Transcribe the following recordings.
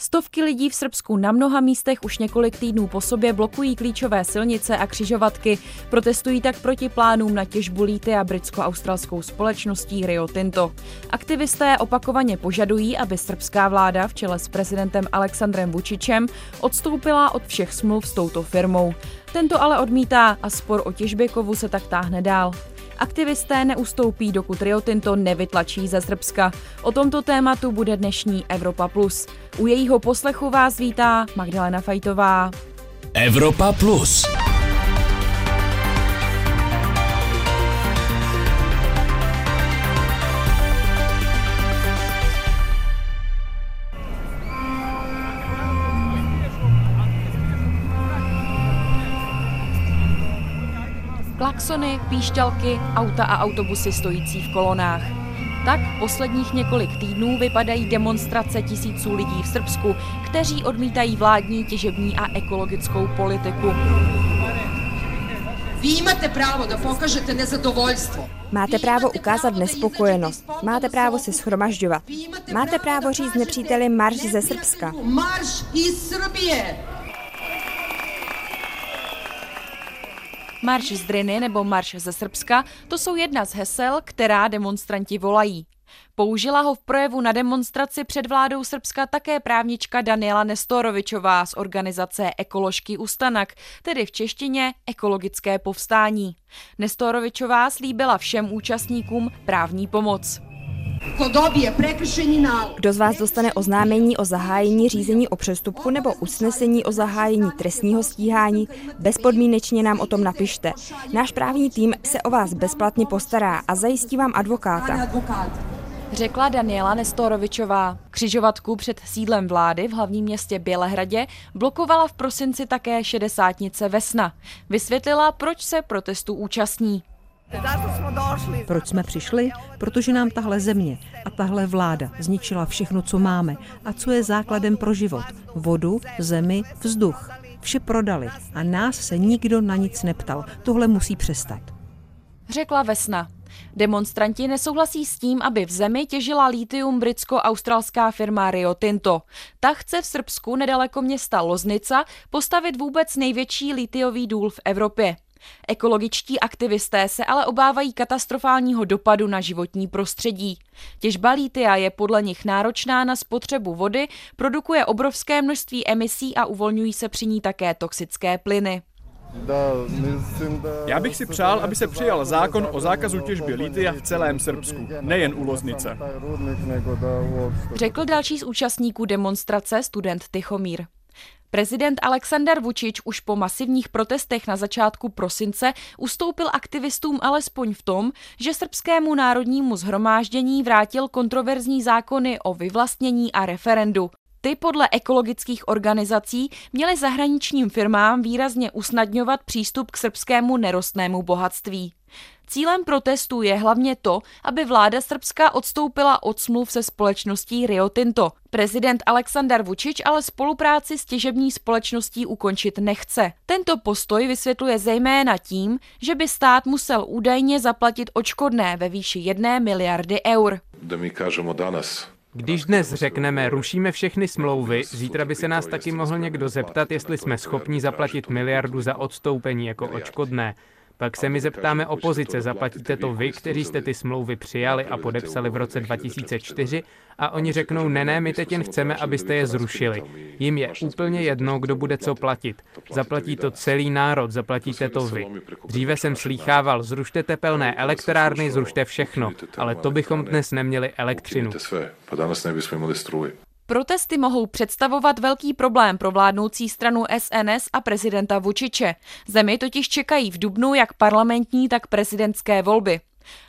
Stovky lidí v Srbsku na mnoha místech už několik týdnů po sobě blokují klíčové silnice a křižovatky. Protestují tak proti plánům na těžbu a britsko-australskou společností Rio Tinto. Aktivisté opakovaně požadují, aby srbská vláda v čele s prezidentem Alexandrem Vučičem odstoupila od všech smluv s touto firmou. Tento ale odmítá a spor o těžbě kovu se tak táhne dál. Aktivisté neustoupí, dokud Rio Tinto nevytlačí ze Srbska. O tomto tématu bude dnešní Evropa Plus. U jejího poslechu vás vítá Magdalena Fajtová. Evropa Plus. Klaxony, píšťalky, auta a autobusy stojící v kolonách. Tak posledních několik týdnů vypadají demonstrace tisíců lidí v Srbsku, kteří odmítají vládní, těžební a ekologickou politiku. Vy máte právo da pokažete nezadovoljstvo. Máte právo ukázat nespokojenost. Máte právo se schromažďovat. Máte právo říct nepříteli marš ze Srbska. Marš iz Srbije. Marš z Driny nebo Marš ze Srbska, to jsou jedna z hesel, která demonstranti volají. Použila ho v projevu na demonstraci před vládou Srbska také právnička Daniela Nestorovičová z organizace Ekoložky Ustanak, tedy v češtině Ekologické povstání. Nestorovičová slíbila všem účastníkům právní pomoc. Kdo z vás dostane oznámení o zahájení řízení o přestupku nebo usnesení o zahájení trestního stíhání, bezpodmínečně nám o tom napište. Náš právní tým se o vás bezplatně postará a zajistí vám advokáta. Řekla Daniela Nestorovičová. Křižovatku před sídlem vlády v hlavním městě Bělehradě blokovala v prosinci také šedesátnice Vesna. Vysvětlila, proč se protestu účastní. Proč jsme přišli? Protože nám tahle země a tahle vláda zničila všechno, co máme a co je základem pro život. Vodu, zemi, vzduch. Vše prodali a nás se nikdo na nic neptal. Tohle musí přestat. Řekla Vesna. Demonstranti nesouhlasí s tím, aby v zemi těžila lítium britsko-australská firma Rio Tinto. Ta chce v Srbsku nedaleko města Loznica postavit vůbec největší litiový důl v Evropě. Ekologičtí aktivisté se ale obávají katastrofálního dopadu na životní prostředí. Těžba lítia je podle nich náročná na spotřebu vody, produkuje obrovské množství emisí a uvolňují se při ní také toxické plyny. Já bych si přál, aby se přijal zákon o zákazu těžby lítia v celém Srbsku, nejen u Loznice. Řekl další z účastníků demonstrace student Tichomír. Prezident Aleksandar Vučić už po masivních protestech na začátku prosince ustoupil aktivistům alespoň v tom, že srbskému národnímu zhromáždění vrátil kontroverzní zákony o vyvlastnění a referendu. Ty podle ekologických organizací měly zahraničním firmám výrazně usnadňovat přístup k srbskému nerostnému bohatství. Cílem protestů je hlavně to, aby vláda Srbska odstoupila od smluv se společností Rio Tinto. Prezident Aleksandar Vučić ale spolupráci s těžební společností ukončit nechce. Tento postoj vysvětluje zejména tím, že by stát musel údajně zaplatit očkodné ve výši jedné miliardy eur. Da mi kažemo danas když dnes řekneme, rušíme všechny smlouvy, zítra by se nás taky mohl někdo zeptat, jestli jsme schopni zaplatit miliardu za odstoupení jako očkodné. Pak se mi zeptáme opozice, zaplatíte to vy, kteří jste ty smlouvy přijali a podepsali v roce 2004 a oni řeknou, ne, ne, my teď jen chceme, abyste je zrušili. Jim je úplně jedno, kdo bude co platit. Zaplatí to celý národ, zaplatíte to vy. Dříve jsem slýchával, zrušte tepelné elektrárny, zrušte všechno, ale to bychom dnes neměli elektřinu. Protesty mohou představovat velký problém pro vládnoucí stranu SNS a prezidenta Vučiče. Zemi totiž čekají v Dubnu jak parlamentní, tak prezidentské volby.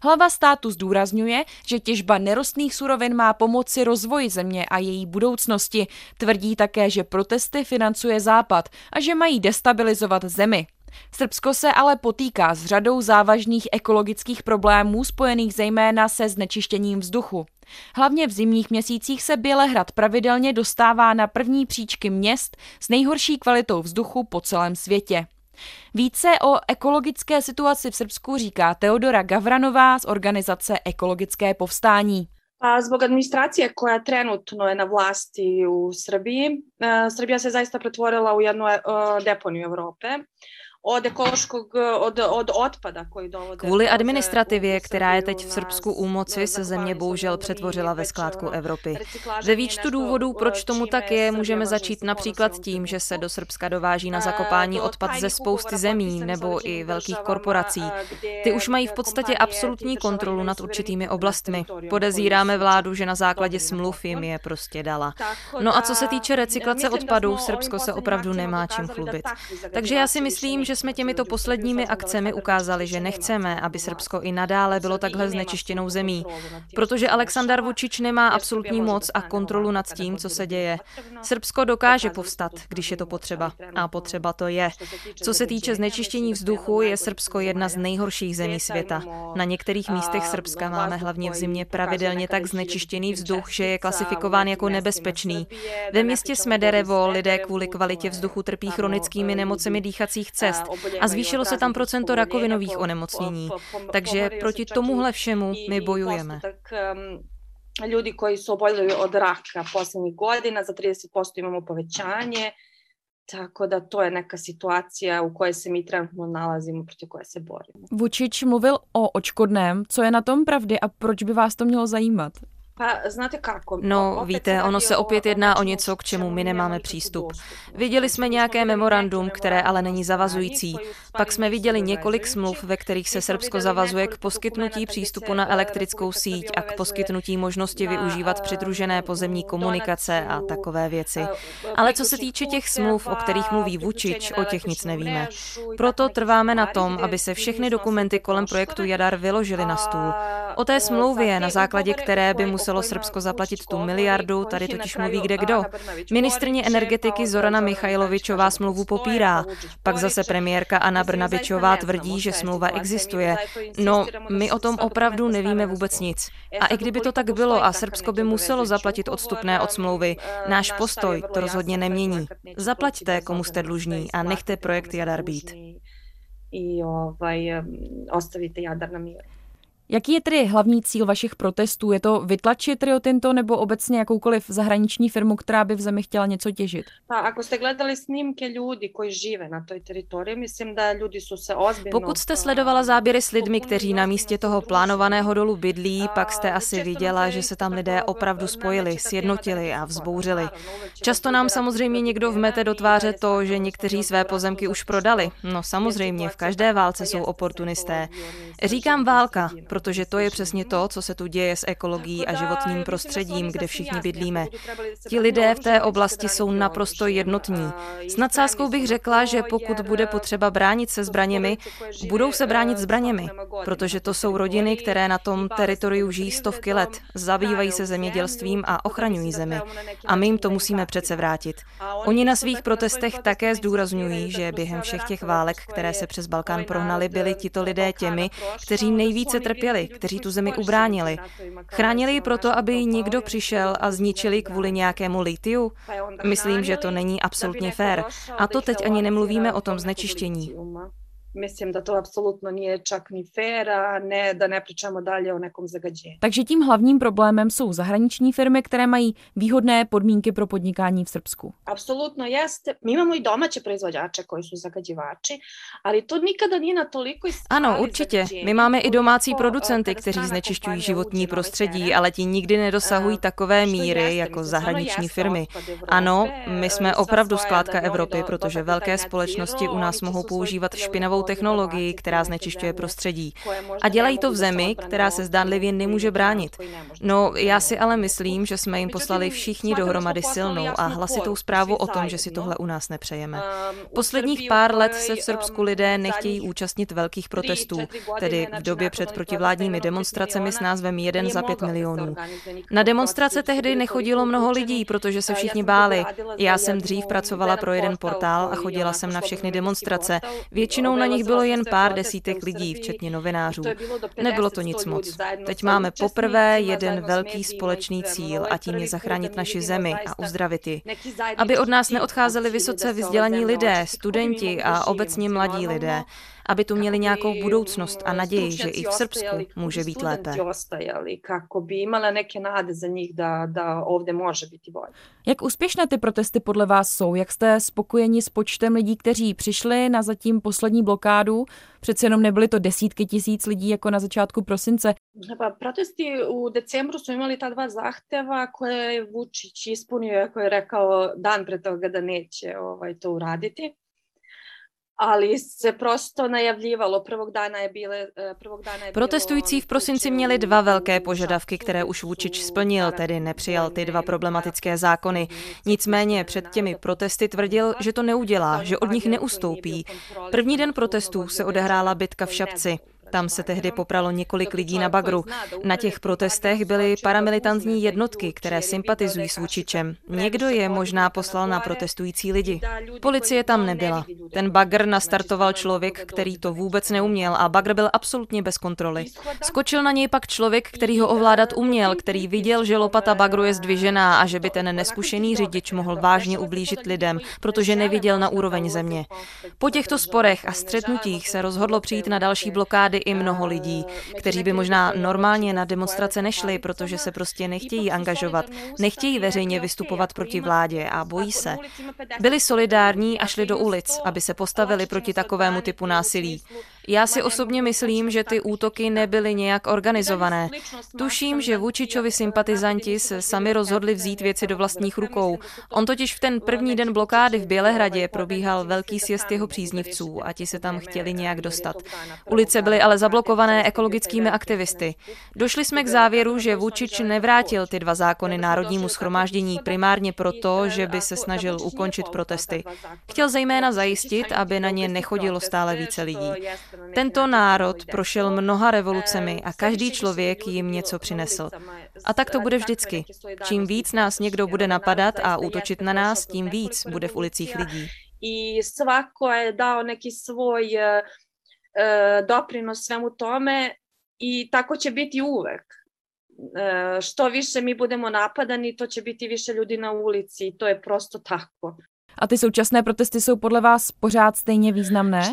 Hlava státu zdůrazňuje, že těžba nerostných surovin má pomoci rozvoji země a její budoucnosti. Tvrdí také, že protesty financuje Západ a že mají destabilizovat zemi. Srbsko se ale potýká s řadou závažných ekologických problémů spojených zejména se znečištěním vzduchu. Hlavně v zimních měsících se Bělehrad pravidelně dostává na první příčky měst s nejhorší kvalitou vzduchu po celém světě. Více o ekologické situaci v Srbsku říká Teodora Gavranová z organizace Ekologické povstání. Pa zbog administracije koja trenutno je na vlasti u Srbiji, e, Srbija se zaista pretvorila u jednu e, deponiju Evrope od ekološkog, od, od odpada koji dovode... Kvůli administrativě, která je teď v Srbsku u moci, se země bohužel přetvořila ve skládku Evropy. Ve výčtu důvodů, proč tomu tak je, můžeme začít například tím, že se do Srbska dováží na zakopání odpad ze spousty zemí nebo i velkých korporací. Ty už mají v podstatě absolutní kontrolu nad určitými oblastmi. Podezíráme vládu, že na základě smluv jim je prostě dala. No a co se týče recyklace odpadů, Srbsko se opravdu nemá čím chlubit. Takže já si myslím, že že jsme těmito posledními akcemi ukázali, že nechceme, aby Srbsko i nadále bylo takhle znečištěnou zemí, protože Aleksandar Vučič nemá absolutní moc a kontrolu nad tím, co se děje. Srbsko dokáže povstat, když je to potřeba. A potřeba to je. Co se týče znečištění vzduchu, je Srbsko jedna z nejhorších zemí světa. Na některých místech Srbska máme hlavně v zimě pravidelně tak znečištěný vzduch, že je klasifikován jako nebezpečný. Ve městě Smederevo lidé kvůli kvalitě vzduchu trpí chronickými nemocemi dýchacích cest a zvýšilo se tam procento rakovinových onemocnění. Takže proti tomuhle všemu my bojujeme. Ljudi koji su oboljeli od raka poslednjih godina, za 30% imamo povećanje, tako da to je neka situacija u kojoj se mi trenutno nalazimo, proti koje se borimo. Vučić mluvil o očkodném. Co je na tom pravdy a proč by vás to mělo zajímat? No, víte, ono se opět jedná o něco, k čemu my nemáme přístup. Viděli jsme nějaké memorandum, které ale není zavazující. Pak jsme viděli několik smluv, ve kterých se Srbsko zavazuje k poskytnutí přístupu na elektrickou síť a k poskytnutí možnosti využívat přidružené pozemní komunikace a takové věci. Ale co se týče těch smluv, o kterých mluví Vučič, o těch nic nevíme. Proto trváme na tom, aby se všechny dokumenty kolem projektu Jadar vyložily na stůl. O té smlouvě, na základě které by musel muselo Srbsko zaplatit tu miliardu, tady totiž mluví kde kdo. Ministrně energetiky Zorana Michajlovičová smlouvu popírá. Pak zase premiérka Anna Brnabičová tvrdí, že smlouva existuje. No, my o tom opravdu nevíme vůbec nic. A i kdyby to tak bylo a Srbsko by muselo zaplatit odstupné od smlouvy, náš postoj to rozhodně nemění. Zaplaťte, komu jste dlužní a nechte projekt Jadar být. I ovaj, ostavite Jadar na míru. Jaký je tedy hlavní cíl vašich protestů? Je to vytlačit Rio Tinto nebo obecně jakoukoliv zahraniční firmu, která by v zemi chtěla něco těžit? Pa, ako jste gledali snímky lidí, kteří žive na té teritorii, myslím, že lidi jsou se ozbiljno... Pokud jste sledovala záběry s lidmi, kteří na místě toho plánovaného dolu bydlí, pak jste asi viděla, že se tam lidé opravdu spojili, sjednotili a vzbouřili. Často nám samozřejmě někdo vmete do tváře to, že někteří své pozemky už prodali. No samozřejmě, v každé válce jsou oportunisté. Říkám válka, protože to je přesně to, co se tu děje s ekologií a životním prostředím, kde všichni bydlíme. Ti lidé v té oblasti jsou naprosto jednotní. S nadsázkou bych řekla, že pokud bude potřeba bránit se zbraněmi, budou se bránit zbraněmi, protože to jsou rodiny, které na tom teritoriu žijí stovky let, zabývají se zemědělstvím a ochraňují zemi. A my jim to musíme přece vrátit. Oni na svých protestech také zdůrazňují, že během všech těch válek, které se přes Balkán prohnali, byli tito lidé těmi, kteří nejvíce trpěli chtěli, kteří tu zemi ubránili. Chránili ji proto, aby někdo přišel a zničili kvůli nějakému litiu? Myslím, že to není absolutně fér. A to teď ani nemluvíme o tom znečištění. Myslím, da to apsolutno nije čak ni fair, a ne, da ne pričamo dalje o nekom zagađenju. Takže tím hlavním problémem jsou zahraniční firmy, které mají výhodné podmínky pro podnikání v Srbsku. Apsolutno jeste. Mi imamo i domaće proizvođače koji su zagađivači, ali to nikada nije na toliko Ano, určitě. My máme i domácí producenty, kteří znečišťují životní prostředí, ale ti nikdy nedosahují takové míry jako zahraniční firmy. Ano, my jsme opravdu skládka Evropy, protože velké společnosti u nás mohou používat špinavou novou technologii, která znečišťuje prostředí. A dělají to v zemi, která se zdánlivě nemůže bránit. No, já si ale myslím, že jsme jim poslali všichni dohromady silnou a hlasitou zprávu o tom, že si tohle u nás nepřejeme. Posledních pár let se v Srbsku lidé nechtějí účastnit velkých protestů, tedy v době před protivládními demonstracemi s názvem 1 za 5 milionů. Na demonstrace tehdy nechodilo mnoho lidí, protože se všichni báli. Já jsem dřív pracovala pro jeden portál a chodila jsem na všechny demonstrace. Většinou na nich bylo jen pár desítek lidí, včetně novinářů. Nebylo to nic moc. Teď máme poprvé jeden velký společný cíl a tím je zachránit naši zemi a uzdravit ji. Aby od nás neodcházeli vysoce vzdělaní lidé, studenti a obecně mladí lidé aby tu měli nějakou budoucnost a naději, že i v Srbsku může být lépe. Jak úspěšné ty protesty podle vás jsou? Jak jste spokojeni s počtem lidí, kteří přišli na zatím poslední blokádu? Přece jenom nebyly to desítky tisíc lidí jako na začátku prosince. Protesty u decembru jsou imali ta dva zahteva koje Vučić ispunio, jako je rekao dan toga da neće ovaj, to uraditi ali se prosto najavljivalo. Prvog dana je bile, eh, prvog dana je Protestující v prosinci měli dva velké požadavky, které už Vučić splnil, tedy nepřijal ty dva problematické zákony. Nicméně před těmi protesty tvrdil, že to neudělá, že od nich neustoupí. První den protestů se odehrála bitka v Šapci. Tam se tehdy popralo několik lidí na bagru. Na těch protestech byly paramilitantní jednotky, které sympatizují s Vučičem. Někdo je možná poslal na protestující lidi. Policie tam nebyla. Ten bagr nastartoval člověk, který to vůbec neuměl a bagr byl absolutně bez kontroly. Skočil na něj pak člověk, který ho ovládat uměl, který viděl, že lopata bagru je zdvižená a že by ten neskušený řidič mohl vážně ublížit lidem, protože neviděl na úroveň země. Po těchto sporech a střetnutích se rozhodlo přijít na další blokády i mnoho lidí, kteří by možná normálně na demonstrace nešli, protože se prostě nechtějí angažovat, nechtějí veřejně vystupovat proti vládě a bojí se. Byli solidární a šli do ulic, aby se postavili proti takovému typu násilí. Já si osobně myslím, že ty útoky nebyly nějak organizované. Tuším, že Vučičovi sympatizanti se sami rozhodli vzít věci do vlastních rukou. On totiž v ten první den blokády v Bělehradě probíhal velký sjezd jeho příznivců a ti se tam chtěli nějak dostat. Ulice byly ale zablokované ekologickými aktivisty. Došli jsme k závěru, že Vučič nevrátil ty dva zákony národnímu schromáždění primárně proto, že by se snažil ukončit protesty. Chtěl zejména zajistit, aby na ně nechodilo stále více lidí. Tento národ prošel mnoha revolucemi a každý člověk jim něco přinesl. A tak to bude vždycky. Čím víc nás někdo bude napadat a útočit na nás, tím víc bude v ulicích lidí. I svako je dao neki svoj doprinos svemu tome i tako će biti uvek. Što više mi budemo napadani, to će biti više ljudi na ulici i to je prosto tako. A ty současné protesty jsou podle vás pořád stejně významné?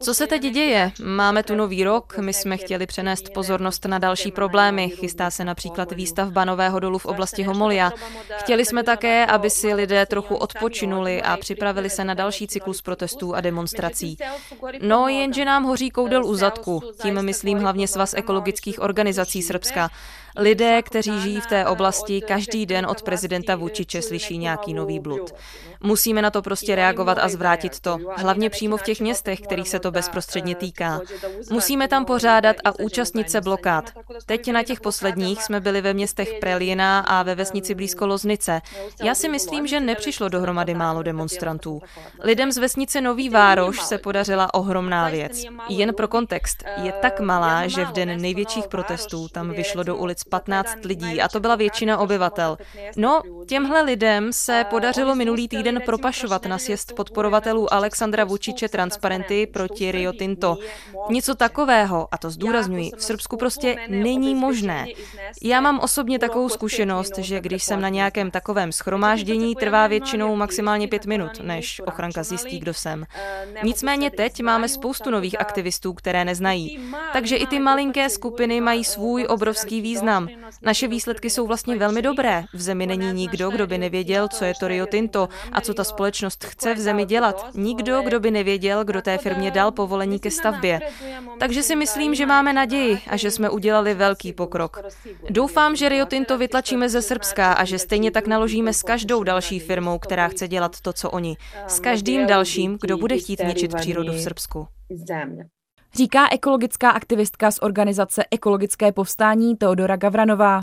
Co se teď děje? Máme tu nový rok, my jsme chtěli přenést pozornost na další problémy. Chystá se například výstavba nového dolu v oblasti Homolia. Chtěli jsme také, aby si lidé trochu odpočinuli a připravili se na další cyklus protestů a demonstrací. No, jenže nám hoří koudel u zadku. Tím myslím hlavně svaz ekologických organizací Srbska. Lidé, kteří žijí v té oblasti, každý den od prezidenta Vučiče slyší nějaký nový blud. Musíme na to prostě reagovat a zvrátit to, hlavně přímo v těch městech, kterých se to bezprostředně týká. Musíme tam pořádat a účastnit se blokád. Teď na těch posledních jsme byli ve městech Prelina a ve vesnici blízko Loznice. Já si myslím, že nepřišlo dohromady málo demonstrantů. Lidem z vesnice Nový Vároš se podařila ohromná věc. Jen pro kontext, je tak malá, že v den největších protestů tam vyšlo do ulic 15 lidí a to byla většina obyvatel. No, těmhle lidem se podařilo minulý týden propašovat na sjezd podporovatelů Alexandra Vučiče transparenty proti Rio Tinto. Něco takového, a to zdůrazňuji, v Srbsku prostě není možné. Já mám osobně takovou zkušenost, že když jsem na nějakém takovém schromáždění, trvá většinou maximálně pět minut, než ochranka zjistí, kdo jsem. Nicméně teď máme spoustu nových aktivistů, které neznají. Takže i ty malinké skupiny mají svůj obrovský význam nám. Naše výsledky jsou vlastně velmi dobré. V zemi není nikdo, kdo by nevěděl, co je to Rio Tinto a co ta společnost chce v zemi dělat. Nikdo, kdo by nevěděl, kdo té firmě dal povolení ke stavbě. Takže si myslím, že máme naději a že jsme udělali velký pokrok. Doufám, že Rio Tinto vytlačíme ze Srbska a že stejně tak naložíme s každou další firmou, která chce dělat to, co oni. S každým dalším, kdo bude chtít ničit přírodu v Srbsku. Říká ekologická aktivistka z organizace Ekologické povstání Teodora Gavranová.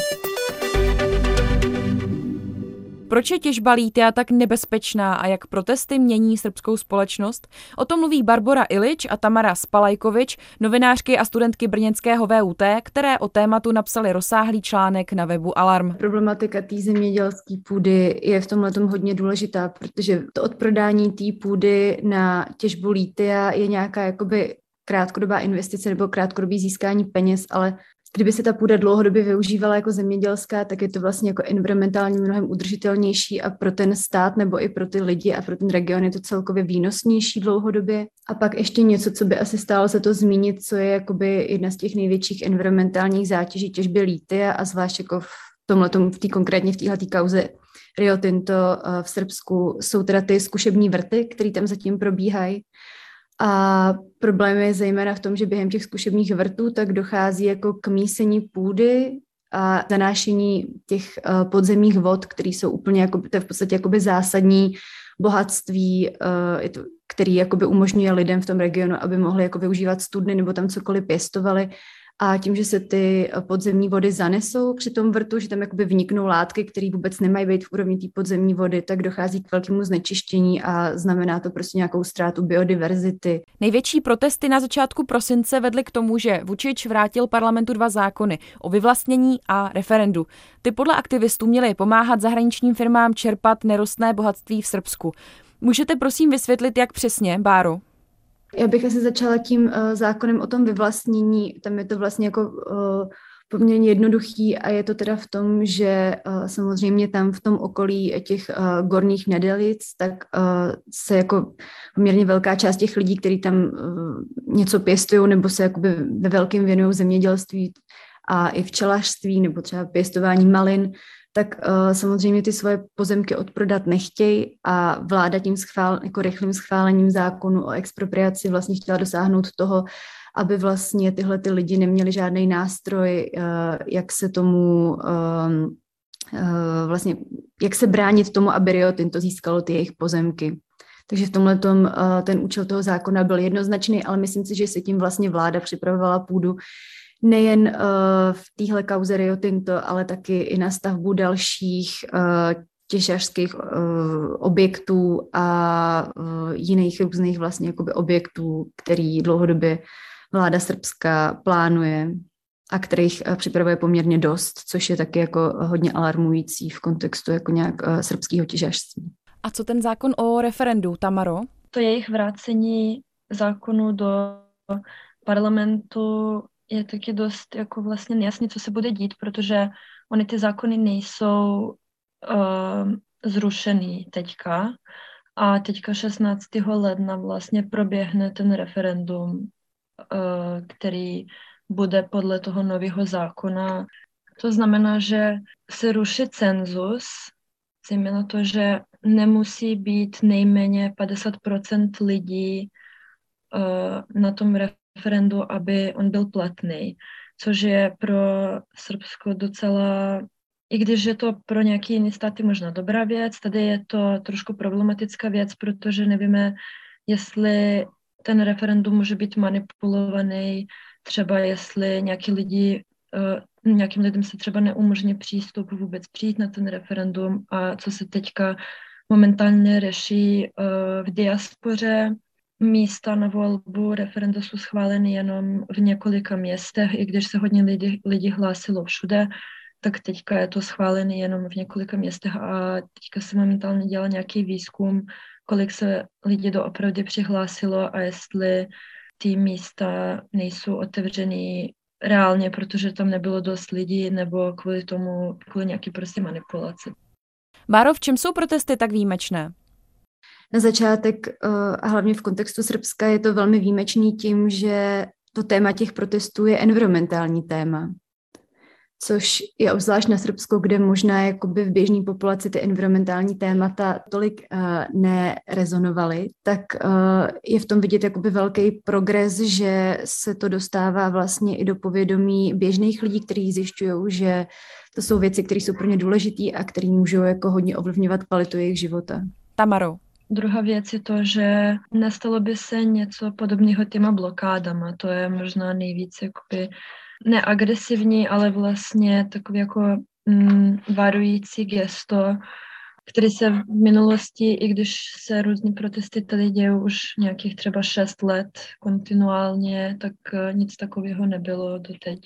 Proč je těžba lítia tak nebezpečná a jak protesty mění srbskou společnost? O tom mluví Barbara Ilič a Tamara Spalajkovič, novinářky a studentky brněnského VUT, které o tématu napsali rozsáhlý článek na webu Alarm. Problematika té zemědělské půdy je v tomhle hodně důležitá, protože to odprodání té půdy na těžbu lítia je nějaká jakoby krátkodobá investice nebo krátkodobý získání peněz, ale kdyby se ta půda dlouhodobě využívala jako zemědělská, tak je to vlastně jako environmentálně mnohem udržitelnější a pro ten stát nebo i pro ty lidi a pro ten region je to celkově výnosnější dlouhodobě. A pak ještě něco, co by asi stálo se to zmínit, co je jakoby jedna z těch největších environmentálních zátěží těžby lítia a zvlášť jako v tomhle, v té konkrétně v téhle kauze Rio Tinto eh, v Srbsku jsou teda ty zkušební vrty, které tam zatím probíhají. A problém je zejména v tom, že během těch zkušebních vrtů tak dochází jako k mísení půdy a zanášení těch uh, podzemních vod, které jsou úplně jako, to je v podstatě jakoby zásadní bohatství, to, který jakoby umožňuje lidem v tom regionu, aby mohli jako využívat studny nebo tam cokoliv pěstovali a tím, že se ty eh, podzemní vody zanesou při tom vrtu, že tam jakoby vniknou látky, které vůbec nemají být v úrovni té podzemní vody, tak dochází k velkému znečištění a znamená to prostě nějakou ztrátu biodiverzity. Největší protesty na začátku prosince vedly k tomu, že Vučič vrátil parlamentu dva zákony o vyvlastnění a referendu. Ty podle aktivistů měly pomáhat zahraničním firmám čerpat nerostné bohatství v Srbsku. Můžete prosím vysvětlit, jak přesně, Báro? Já bych asi začala tím uh, zákonem o tom vyvlastnění. Tam je to vlastně jako uh, poměrně jednoduchý a je to teda v tom, že uh, samozřejmě tam v tom okolí těch uh, gorních nedelic, tak uh, se jako poměrně velká část těch lidí, kteří tam uh, něco pěstují nebo se jakoby ve velkém věnují zemědělství a i včelařství nebo třeba pěstování malin, tak uh, samozřejmě ty svoje pozemky odprodat nechtějí a vláda tím schvál, jako rychlým schválením zákonu o expropriaci vlastně chtěla dosáhnout toho, aby vlastně tyhle ty lidi neměli žádný nástroj, uh, jak se tomu um, uh, vlastně, jak se bránit tomu, aby Rio Tinto získalo ty jejich pozemky. Takže v tomhle uh, ten účel toho zákona byl jednoznačný, ale myslím si, že se tím vlastně vláda připravovala půdu nejen uh, v téhle kauze Rio Tinto, ale taky i na stavbu dalších uh, těžařských uh, objektů a uh, jiných různých vlastně jakoby objektů, který dlouhodobě vláda Srbska plánuje a kterých uh, připravuje poměrně dost, což je taky jako hodně alarmující v kontextu jako nějak uh, srbského těžařství. A co ten zákon o referendu, Tamaro? To jejich vrácení zákonu do parlamentu je taky dost jako vlastně nejasný, co se bude dít, protože oni ty zákony nejsou uh, zrušený teďka a teďka 16. ledna vlastně proběhne ten referendum, uh, který bude podle toho nového zákona. To znamená, že se ruší cenzus, zejména to, že nemusí být nejméně 50% lidí uh, na tom referendu referendu, aby on byl platný, což je pro Srbsko docela, i když je to pro nějaký jiný státy možná dobrá věc, tady je to trošku problematická věc, protože nevíme, jestli ten referendum může být manipulovaný, třeba jestli nějaký lidi, uh, nějakým lidem se třeba neumožní přístup vůbec přijít na ten referendum a co se teďka momentálně řeší uh, v diaspoře, místa na volbu referenda jsou schváleny jenom v několika městech, i když se hodně lidi, lidi hlásilo všude, tak teďka je to schválené jenom v několika městech a teďka se momentálně dělá nějaký výzkum, kolik se lidí doopravdy přihlásilo a jestli ty místa nejsou otevřený reálně, protože tam nebylo dost lidí nebo kvůli tomu, kvůli nějaký prostě manipulaci. Báro, v čem jsou protesty tak výjimečné? Na začátek eh, a hlavně v kontextu Srbska je to velmi výjimečný tím, že to téma těch protestů je environmentální téma, což je obzvlášť na Srbsku, kde možná jakoby v běžné populaci ty environmentální témata tolik uh, nerezonovaly, tak uh, je v tom vidět jakoby velký progres, že se to dostává vlastně i do povědomí běžných lidí, kteří zjišťují, že to jsou věci, které jsou pro ně důležité a které můžou jako hodně ovlivňovat kvalitu jejich života. Tamaro. Druhá věc je to, že nestalo by se něco podobného těma blokádama. To je možná nejvíc jakoby neagresivní, ale vlastně takový jako mm, varující gesto který se v minulosti, i když se různé protesty tady dějí už nějakých třeba šest let kontinuálně, tak eh, nic takového nebylo doteď.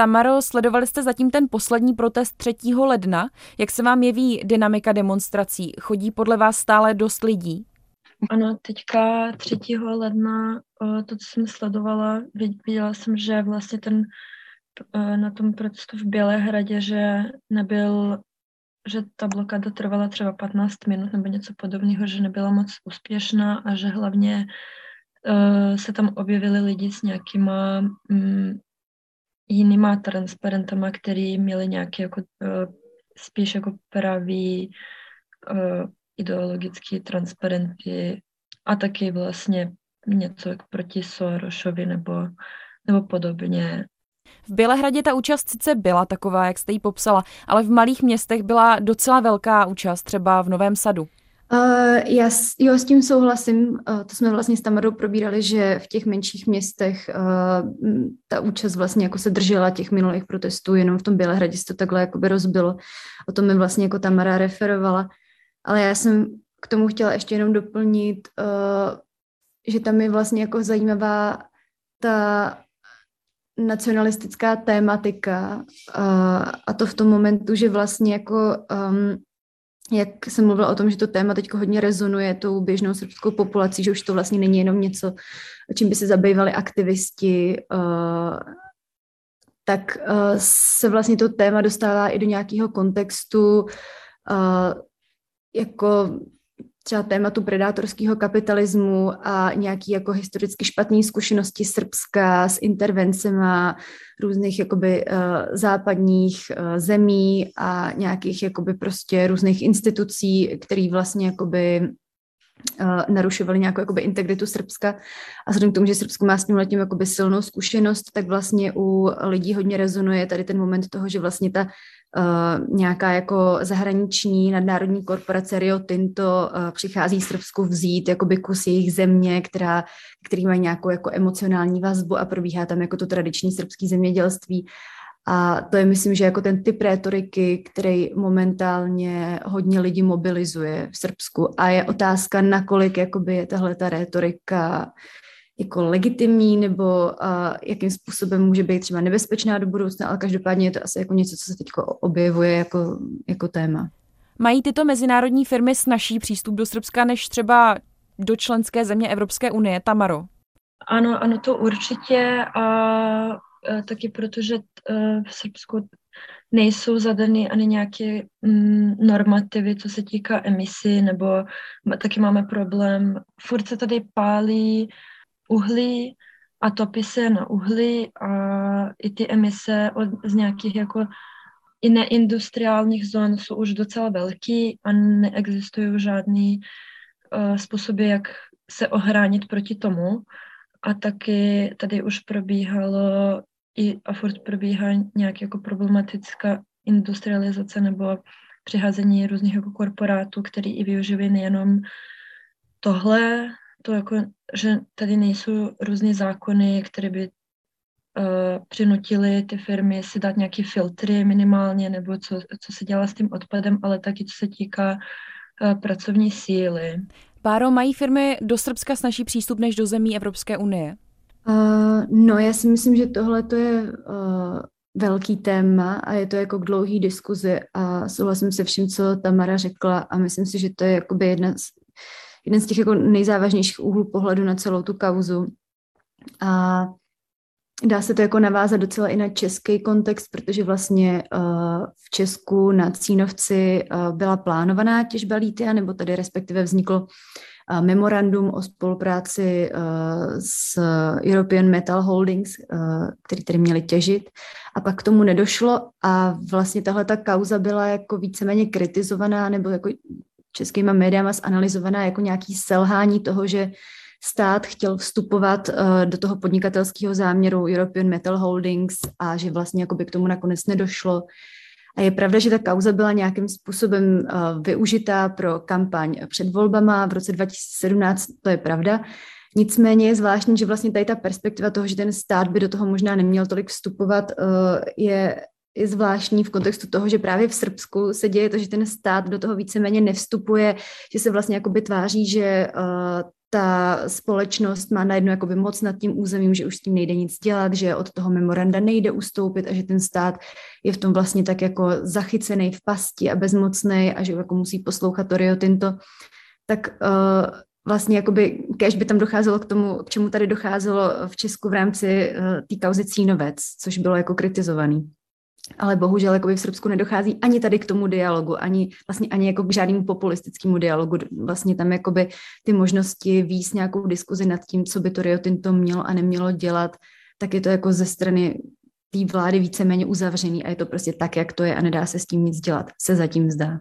Tamaro, sledovali jste zatím ten poslední protest 3. ledna. Jak se vám jeví dynamika demonstrací? Chodí podle vás stále dost lidí? Ano, teďka 3. ledna, to, co jsem sledovala, viděla jsem, že vlastně ten na tom protestu v Bělehradě, že nebyl, že ta blokáda trvala třeba 15 minut nebo něco podobného, že nebyla moc úspěšná a že hlavně se tam objevili lidi s nějakýma mm, jinýma transparentama, který měli nějaké jako, spíš jako pravý ideologické transparenty a taky vlastně něco jak proti Sorošovi nebo, nebo podobně. V Bělehradě ta účast sice byla taková, jak jste ji popsala, ale v malých městech byla docela velká účast, třeba v Novém Sadu. Uh, já jo, s tím souhlasím. Uh, to jsme vlastně s Tamarou probírali, že v těch menších městech uh, ta účast vlastně jako se držela těch minulých protestů, jenom v tom Bělehradě se to takhle jakoby rozbilo. O tom mi vlastně jako Tamara referovala. Ale já jsem k tomu chtěla ještě jenom doplnit, uh, že tam je vlastně jako zajímavá ta nacionalistická tématika uh, a to v tom momentu, že vlastně jako um, jak jsem mluvila o tom, že to téma teď hodně rezonuje tou běžnou srbskou populací, že už to vlastně není jenom něco, o čím by se zabývali aktivisti, uh, tak uh, se vlastně to téma dostává i do nějakého kontextu uh, jako třeba tématu predátorského kapitalismu a nějaký jako historicky špatné zkušenosti Srbska s intervencema různých jakoby uh, západních uh, zemí a nějakých jakoby prostě různých institucí, které vlastně jakoby narušovaly nějakou jakoby integritu Srbska a vzhledem k tomu, že Srbsko má s tím letím jakoby silnou zkušenost, tak vlastně u lidí hodně rezonuje tady ten moment toho, že vlastně ta uh, nějaká jako zahraniční nadnárodní korporace Rio Tinto uh, přichází Srbsku vzít jakoby kus jejich země, která, který má nějakou jako emocionální vazbu a probíhá tam jako to tradiční srbský zemědělství. A to je, myslím, že jako ten typ rétoriky, který momentálně hodně lidí mobilizuje v Srbsku. A je otázka, nakolik jakoby je tahle ta rétorika jako legitimní nebo uh, jakým způsobem může být třeba nebezpečná do budoucna, ale každopádně je to asi jako něco, co se teď objevuje jako, jako téma. Mají tyto mezinárodní firmy snažší přístup do Srbska než třeba do členské země Evropské unie, Tamaro? Ano, ano, to určitě a, a taky protože a, e, v Srbsku nejsou zadaný ani nějaké mm, normativy, co se týká emisí, nebo taky máme problém, furt se tady pálí uhlí a topí se na uhlí a i ty emise od, z nějakých jako i neindustriálních zón jsou už docela velký a neexistují žádný uh, způsoby, jak se ohránit proti tomu. A taky tady už probíhalo i a furt probíhá nějak jako problematická industrializace nebo přiházení různých jako korporátů, který i využívají nejenom tohle to jako, že tady nejsou různé zákony, které by uh, přinutili ty firmy si dát nějaké filtry minimálně, nebo co, co se dělá s tím odpadem, ale taky co se týká uh, pracovní síly. Páro, mají firmy do Srbska snažší přístup než do zemí Evropské unie? Uh, no, já si myslím, že tohle to je uh, velký téma a je to jako k dlouhý diskuzi a souhlasím se vším, co Tamara řekla a myslím si, že to je jakoby jedna z jeden z těch jako nejzávažnějších úhlů pohledu na celou tu kauzu. A dá se to jako navázat docela i na český kontext, protože vlastně uh, v Česku na Cínovci uh, byla plánovaná těžba lítia, nebo tady respektive vzniklo uh, memorandum o spolupráci s European Metal Holdings, který tady měli těžit. A pak k tomu nedošlo a vlastně tahle ta kauza byla jako víceméně kritizovaná nebo jako českýma médiama zanalizovaná jako nějaký selhání toho, že stát chtěl vstupovat uh, do toho podnikatelského záměru European Metal Holdings a že vlastně jakoby k tomu nakonec nedošlo. A je pravda, že ta kauza byla nějakým způsobem uh, využitá pro kampaň před volbama v roce 2017, to je pravda. Nicméně je zvláštní, že vlastně tady ta perspektiva toho, že ten stát by do toho možná neměl tolik vstupovat, uh, je je zvláštní v kontextu toho, že právě v Srbsku se děje to, že ten stát do toho víceméně nevstupuje, že se vlastně jakoby tváří, že ta společnost má najednou jakoby moc nad tím územím, že už s tím nejde nic dělat, že od toho memoranda nejde ustoupit a že ten stát je v tom vlastně tak jako zachycený v pasti a bezmocný a že jako musí poslouchat to Rio Tinto, tak uh, vlastně jakoby, kež by tam docházelo k tomu, k čemu tady docházelo v Česku v rámci uh, té kauzy Cínovec, což bylo jako kritizovaný ale bohužel jakoby v Srbsku nedochází ani tady k tomu dialogu, ani vlastně ani jako k žádnému populistickému dialogu. Vlastně tam jakoby ty možnosti víc nějakou diskuzi nad tím, co by to Rio Tinto mělo a nemělo dělat, tak je to jako ze strany té vlády víceméně uzavřený a je to prostě tak, jak to je a nedá se s tím nic dělat, se zatím zdá.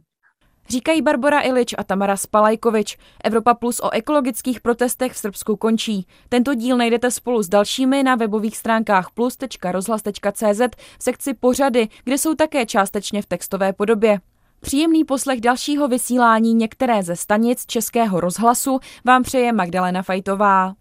Říkají Barbara Ilič a Tamara Spalajkovič. Evropa Plus o ekologických protestech v Srbsku končí. Tento díl najdete spolu s dalšími na webových stránkách plus.rozhlas.cz v sekci pořady, kde jsou také částečně v textové podobě. Příjemný poslech dalšího vysílání některé ze stanic Českého rozhlasu vám přeje Magdalena Fajtová.